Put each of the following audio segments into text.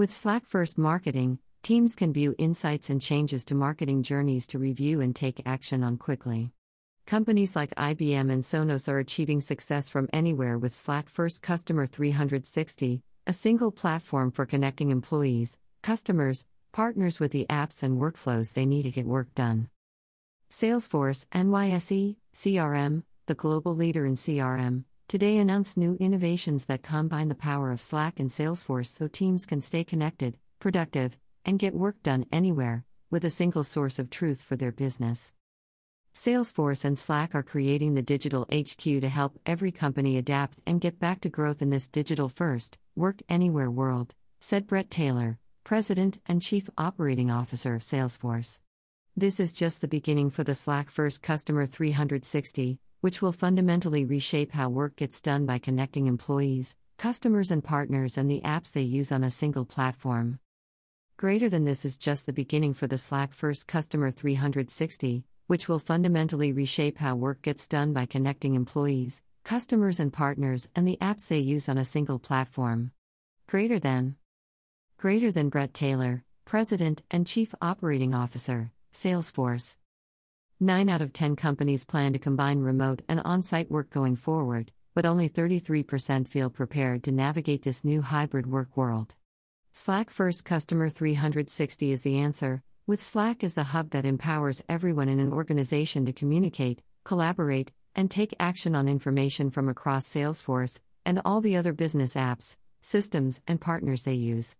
With Slack First Marketing, teams can view insights and changes to marketing journeys to review and take action on quickly. Companies like IBM and Sonos are achieving success from anywhere with Slack First Customer 360, a single platform for connecting employees, customers, partners with the apps and workflows they need to get work done. Salesforce, NYSE, CRM, the global leader in CRM, today announced new innovations that combine the power of Slack and Salesforce so teams can stay connected, productive, and get work done anywhere, with a single source of truth for their business. Salesforce and Slack are creating the digital HQ to help every company adapt and get back to growth in this digital first, work anywhere world, said Bret Taylor, President and Chief Operating Officer of Salesforce. This is just the beginning for the Slack First Customer 360, which will fundamentally reshape how work gets done by connecting employees, customers, and partners and the apps they use on a single platform. Greater than this is just the beginning for the Slack First Customer 360, which will fundamentally reshape how work gets done by connecting employees, customers, and partners and the apps they use on a single platform. Greater than. Greater than Bret Taylor, President and Chief Operating Officer, Salesforce. 9 out of 10 companies plan to combine remote and on site work going forward, but only 33% feel prepared to navigate this new hybrid work world. Slack First Customer 360 is the answer, with Slack as the hub that empowers everyone in an organization to communicate, collaborate, and take action on information from across Salesforce and all the other business apps, systems, and partners they use.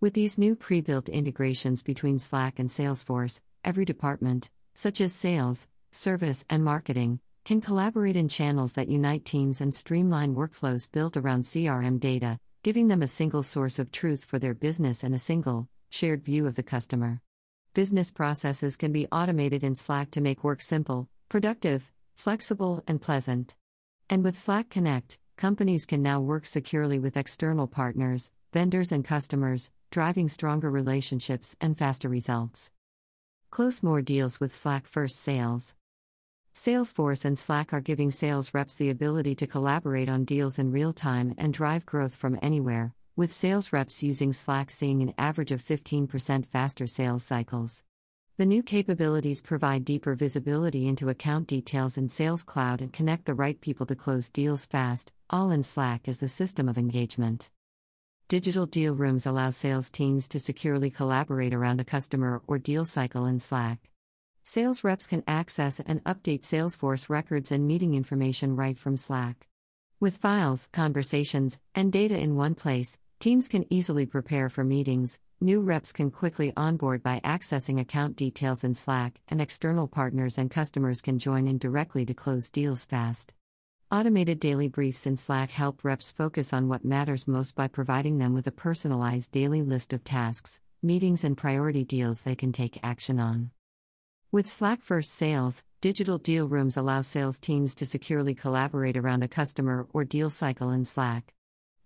With these new pre built integrations between Slack and Salesforce, every department, such as sales, service, and marketing, can collaborate in channels that unite teams and streamline workflows built around CRM data, giving them a single source of truth for their business and a single, shared view of the customer. Business processes can be automated in Slack to make work simple, productive, flexible, and pleasant. And with Slack Connect, companies can now work securely with external partners, vendors, and customers, driving stronger relationships and faster results. Close more deals with Slack First Sales. Salesforce and Slack are giving sales reps the ability to collaborate on deals in real time and drive growth from anywhere, with sales reps using Slack seeing an average of 15% faster sales cycles. The new capabilities provide deeper visibility into account details in Sales Cloud and connect the right people to close deals fast, all in Slack as the system of engagement. Digital deal rooms allow sales teams to securely collaborate around a customer or deal cycle in Slack. Sales reps can access and update Salesforce records and meeting information right from Slack. With files, conversations, and data in one place, Teams can easily prepare for meetings, new reps can quickly onboard by accessing account details in Slack, and external partners and customers can join in directly to close deals fast. Automated daily briefs in Slack help reps focus on what matters most by providing them with a personalized daily list of tasks, meetings, and priority deals they can take action on. With Slack First Sales, digital deal rooms allow sales teams to securely collaborate around a customer or deal cycle in Slack.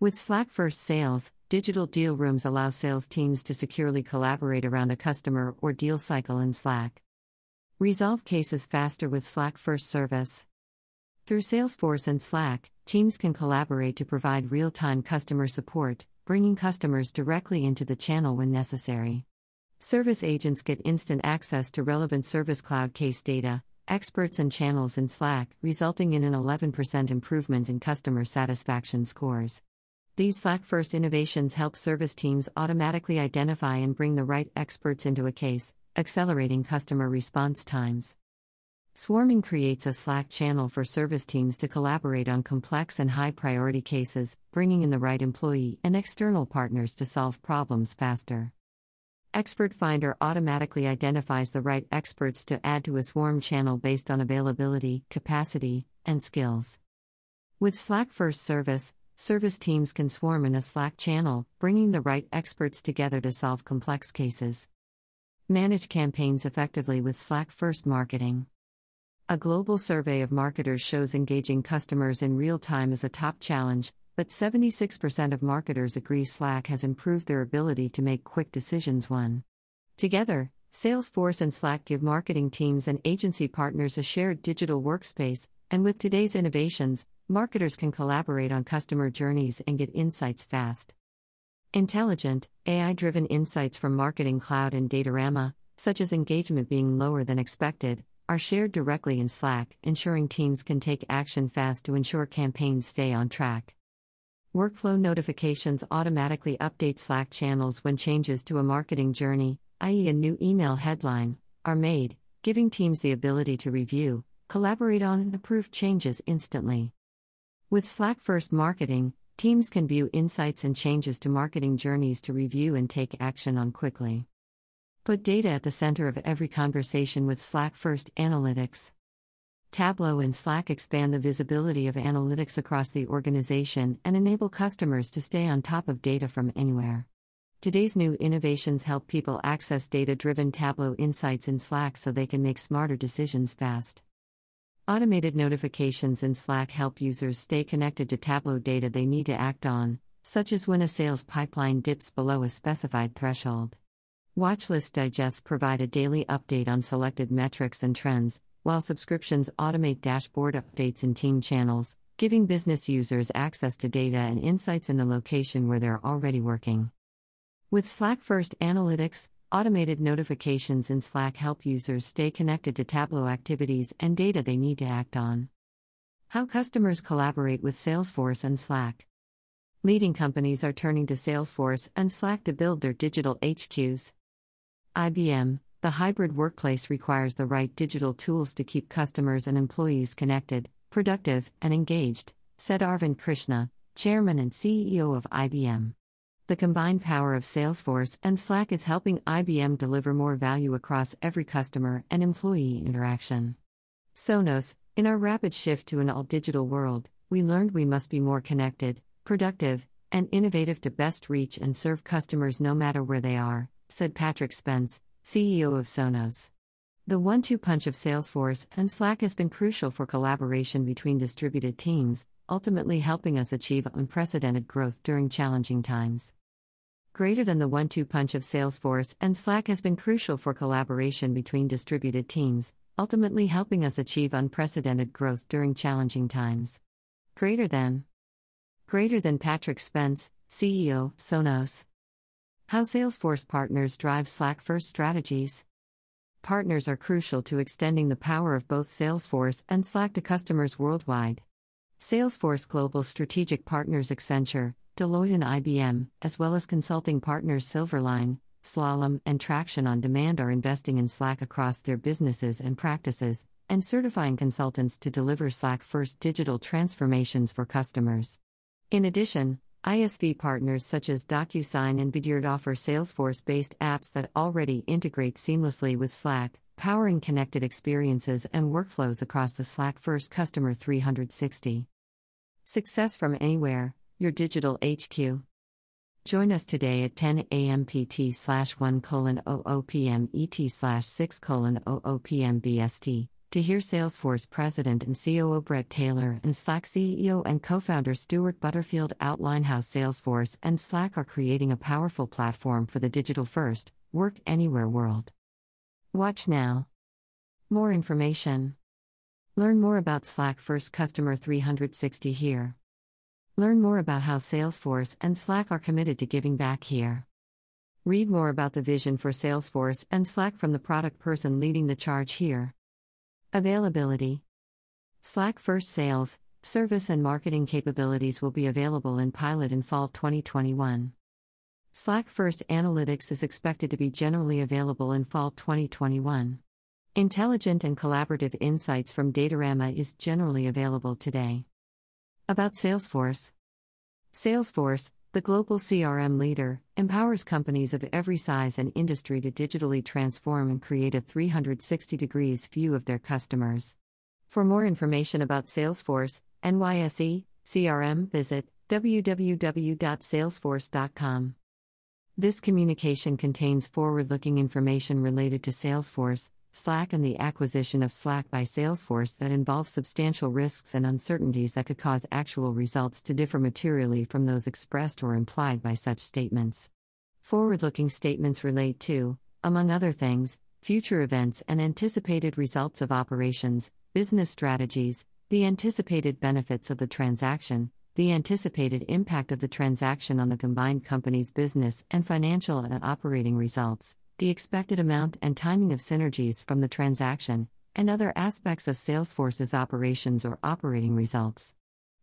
With Slack First Sales, digital deal rooms allow sales teams to securely collaborate around a customer or deal cycle in Slack. Resolve cases faster with Slack First Service. Through Salesforce and Slack, teams can collaborate to provide real time customer support, bringing customers directly into the channel when necessary. Service agents get instant access to relevant Service Cloud case data, experts, and channels in Slack, resulting in an 11% improvement in customer satisfaction scores. These Slack first innovations help service teams automatically identify and bring the right experts into a case, accelerating customer response times. Swarming creates a Slack channel for service teams to collaborate on complex and high priority cases, bringing in the right employee and external partners to solve problems faster. Expert Finder automatically identifies the right experts to add to a swarm channel based on availability, capacity, and skills. With Slack First Service, service teams can swarm in a Slack channel, bringing the right experts together to solve complex cases. Manage campaigns effectively with Slack First Marketing. A global survey of marketers shows engaging customers in real time is a top challenge, but 76% of marketers agree Slack has improved their ability to make quick decisions. One. Together, Salesforce and Slack give marketing teams and agency partners a shared digital workspace, and with today's innovations, marketers can collaborate on customer journeys and get insights fast. Intelligent, AI driven insights from Marketing Cloud and Datorama, such as engagement being lower than expected, are shared directly in Slack, ensuring teams can take action fast to ensure campaigns stay on track. Workflow notifications automatically update Slack channels when changes to a marketing journey, i.e., a new email headline, are made, giving teams the ability to review, collaborate on, and approve changes instantly. With Slack First Marketing, teams can view insights and changes to marketing journeys to review and take action on quickly. Put data at the center of every conversation with Slack First Analytics. Tableau and Slack expand the visibility of analytics across the organization and enable customers to stay on top of data from anywhere. Today's new innovations help people access data driven Tableau insights in Slack so they can make smarter decisions fast. Automated notifications in Slack help users stay connected to Tableau data they need to act on, such as when a sales pipeline dips below a specified threshold. Watchlist digests provide a daily update on selected metrics and trends, while subscriptions automate dashboard updates in team channels, giving business users access to data and insights in the location where they're already working. With Slack First Analytics, automated notifications in Slack help users stay connected to Tableau activities and data they need to act on. How customers collaborate with Salesforce and Slack. Leading companies are turning to Salesforce and Slack to build their digital HQs. IBM, the hybrid workplace requires the right digital tools to keep customers and employees connected, productive, and engaged, said Arvind Krishna, chairman and CEO of IBM. The combined power of Salesforce and Slack is helping IBM deliver more value across every customer and employee interaction. Sonos, in our rapid shift to an all digital world, we learned we must be more connected, productive, and innovative to best reach and serve customers no matter where they are, said Patrick Spence, CEO of Sonos. The one two punch of Salesforce and Slack has been crucial for collaboration between distributed teams, ultimately helping us achieve unprecedented growth during challenging times. Greater than the one two punch of Salesforce and Slack has been crucial for collaboration between distributed teams, ultimately helping us achieve unprecedented growth during challenging times. Greater than. Greater than Patrick Spence, CEO, Sonos. How Salesforce partners drive Slack first strategies. Partners are crucial to extending the power of both Salesforce and Slack to customers worldwide. Salesforce Global Strategic Partners Accenture, Deloitte, and IBM, as well as consulting partners Silverline, Slalom, and Traction on Demand, are investing in Slack across their businesses and practices, and certifying consultants to deliver Slack first digital transformations for customers. In addition, ISV partners such as DocuSign and Vidyard offer Salesforce based apps that already integrate seamlessly with Slack, powering connected experiences and workflows across the Slack first customer 360. Success from anywhere, your digital HQ. Join us today at 10 a.m. PT slash 1 colon 00 p.m. ET slash 6 colon 00 p.m. BST to hear Salesforce President and COO Bret Taylor and Slack CEO and co founder Stewart Butterfield outline how Salesforce and Slack are creating a powerful platform for the digital first, work anywhere world. Watch now. More information. Learn more about Slack First Customer 360 here. Learn more about how Salesforce and Slack are committed to giving back here. Read more about the vision for Salesforce and Slack from the product person leading the charge here. Availability Slack First Sales, Service and Marketing capabilities will be available in pilot in fall 2021. Slack First Analytics is expected to be generally available in fall 2021. Intelligent and collaborative insights from Datorama is generally available today. About Salesforce Salesforce, the global CRM leader, empowers companies of every size and industry to digitally transform and create a 360 degrees view of their customers. For more information about Salesforce, NYSE, CRM, visit www.salesforce.com. This communication contains forward looking information related to Salesforce, Slack and the acquisition of Slack by Salesforce that involves substantial risks and uncertainties that could cause actual results to differ materially from those expressed or implied by such statements. Forward looking statements relate to, among other things, future events and anticipated results of operations, business strategies, the anticipated benefits of the transaction, the anticipated impact of the transaction on the combined company's business and financial and operating results, the expected amount and timing of synergies from the transaction, and other aspects of Salesforce's operations or operating results.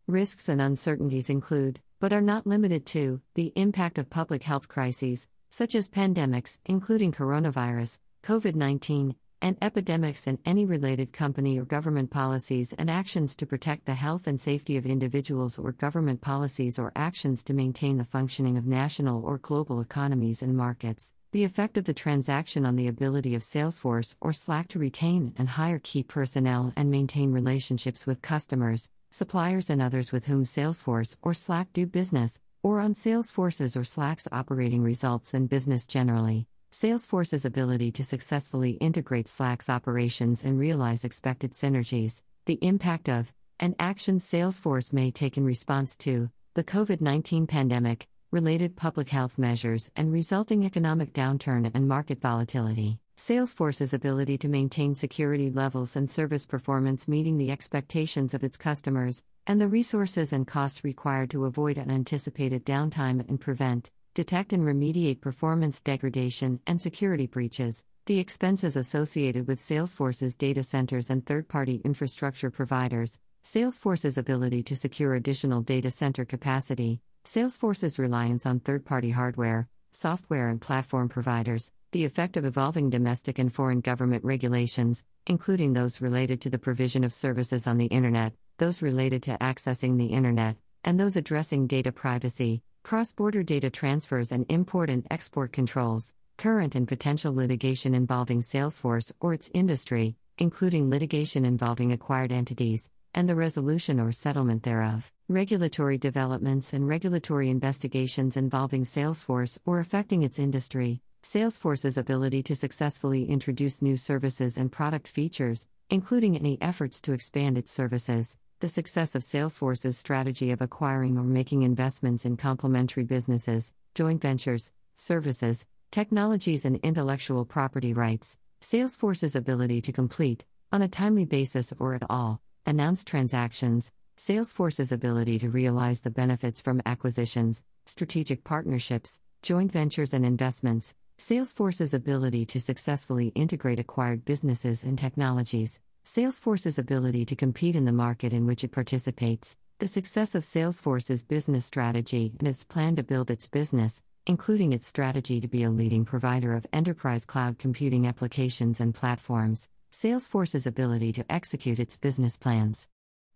Risks and uncertainties include, but are not limited to, the impact of public health crises, such as pandemics, including coronavirus, COVID 19, and epidemics, and any related company or government policies and actions to protect the health and safety of individuals, or government policies or actions to maintain the functioning of national or global economies and markets. The effect of the transaction on the ability of Salesforce or Slack to retain and hire key personnel and maintain relationships with customers, suppliers, and others with whom Salesforce or Slack do business, or on Salesforce's or Slack's operating results and business generally. Salesforce's ability to successfully integrate Slack's operations and realize expected synergies, the impact of, and actions Salesforce may take in response to the COVID 19 pandemic, related public health measures, and resulting economic downturn and market volatility. Salesforce's ability to maintain security levels and service performance meeting the expectations of its customers, and the resources and costs required to avoid unanticipated downtime and prevent, detect, and remediate performance degradation and security breaches, the expenses associated with Salesforce's data centers and third party infrastructure providers, Salesforce's ability to secure additional data center capacity, Salesforce's reliance on third party hardware, software, and platform providers, the effect of evolving domestic and foreign government regulations, including those related to the provision of services on the Internet, those related to accessing the Internet, and those addressing data privacy, cross border data transfers, and import and export controls, current and potential litigation involving Salesforce or its industry, including litigation involving acquired entities, and the resolution or settlement thereof, regulatory developments and regulatory investigations involving Salesforce or affecting its industry, Salesforce's ability to successfully introduce new services and product features, including any efforts to expand its services, the success of Salesforce's strategy of acquiring or making investments in complementary businesses, joint ventures, services, technologies, and intellectual property rights, Salesforce's ability to complete, on a timely basis or at all, announced transactions, Salesforce's ability to realize the benefits from acquisitions, strategic partnerships, joint ventures, and investments, Salesforce's ability to successfully integrate acquired businesses and technologies, Salesforce's ability to compete in the market in which it participates, the success of Salesforce's business strategy and its plan to build its business, including its strategy to be a leading provider of enterprise cloud computing applications and platforms, Salesforce's ability to execute its business plans.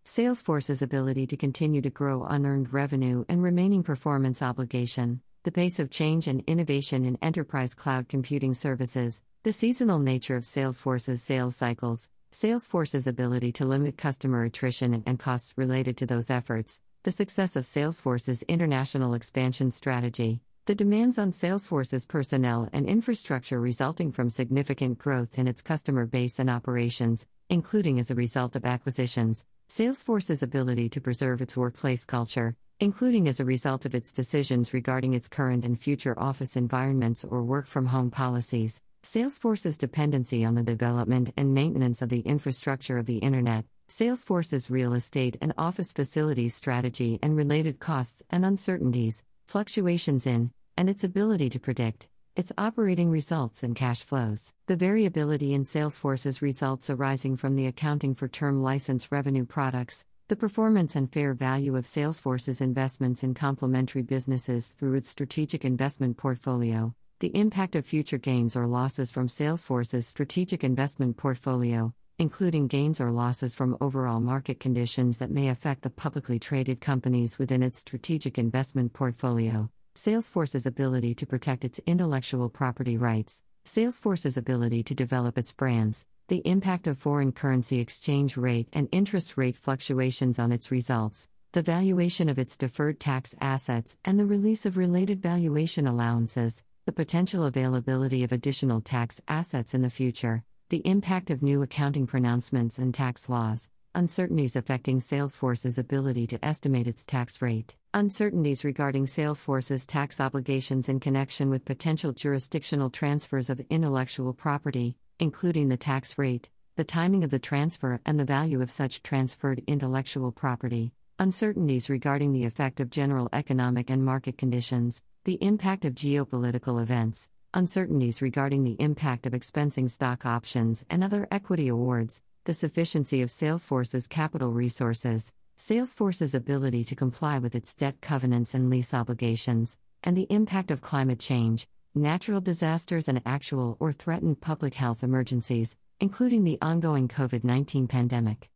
Salesforce's ability to continue to grow unearned revenue and remaining performance obligation, the pace of change and innovation in enterprise cloud computing services, the seasonal nature of Salesforce's sales cycles, Salesforce's ability to limit customer attrition and costs related to those efforts, the success of Salesforce's international expansion strategy, the demands on Salesforce's personnel and infrastructure resulting from significant growth in its customer base and operations, including as a result of acquisitions, Salesforce's ability to preserve its workplace culture, including as a result of its decisions regarding its current and future office environments or work from home policies, Salesforce's dependency on the development and maintenance of the infrastructure of the Internet, Salesforce's real estate and office facilities strategy and related costs and uncertainties, fluctuations in, and its ability to predict, its operating results and cash flows. The variability in Salesforce's results arising from the accounting for term license revenue products, the performance and fair value of Salesforce's investments in complementary businesses through its strategic investment portfolio, the impact of future gains or losses from Salesforce's strategic investment portfolio, including gains or losses from overall market conditions that may affect the publicly traded companies within its strategic investment portfolio, Salesforce's ability to protect its intellectual property rights, Salesforce's ability to develop its brands, the impact of foreign currency exchange rate and interest rate fluctuations on its results, the valuation of its deferred tax assets, and the release of related valuation allowances. The potential availability of additional tax assets in the future, the impact of new accounting pronouncements and tax laws, uncertainties affecting Salesforce's ability to estimate its tax rate, uncertainties regarding Salesforce's tax obligations in connection with potential jurisdictional transfers of intellectual property, including the tax rate, the timing of the transfer, and the value of such transferred intellectual property, uncertainties regarding the effect of general economic and market conditions, the impact of geopolitical events, uncertainties regarding the impact of expensing stock options and other equity awards, the sufficiency of Salesforce's capital resources, Salesforce's ability to comply with its debt covenants and lease obligations, and the impact of climate change, natural disasters, and actual or threatened public health emergencies, including the ongoing COVID 19 pandemic.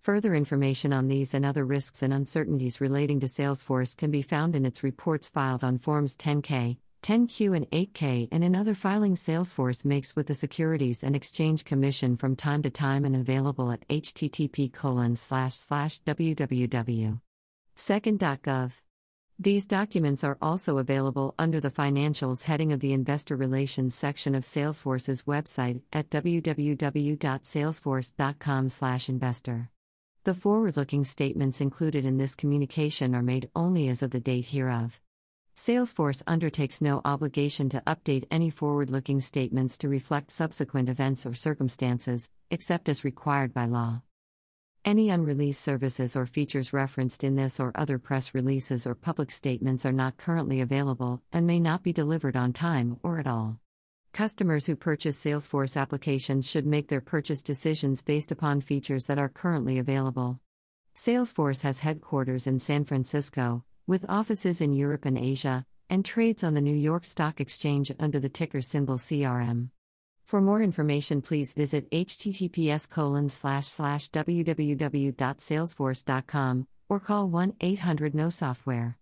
Further information on these and other risks and uncertainties relating to Salesforce can be found in its reports filed on Forms 10K, 10Q, and 8K and in other filings Salesforce makes with the Securities and Exchange Commission from time to time and available at http www. Second.gov. These documents are also available under the Financials heading of the Investor Relations section of Salesforce's website at www.salesforce.com/investor. The forward looking statements included in this communication are made only as of the date hereof. Salesforce undertakes no obligation to update any forward looking statements to reflect subsequent events or circumstances, except as required by law. Any unreleased services or features referenced in this or other press releases or public statements are not currently available and may not be delivered on time or at all. Customers who purchase Salesforce applications should make their purchase decisions based upon features that are currently available. Salesforce has headquarters in San Francisco, with offices in Europe and Asia, and trades on the New York Stock Exchange under the ticker symbol CRM. For more information, please visit https www.salesforce.com or call 1 800 no software.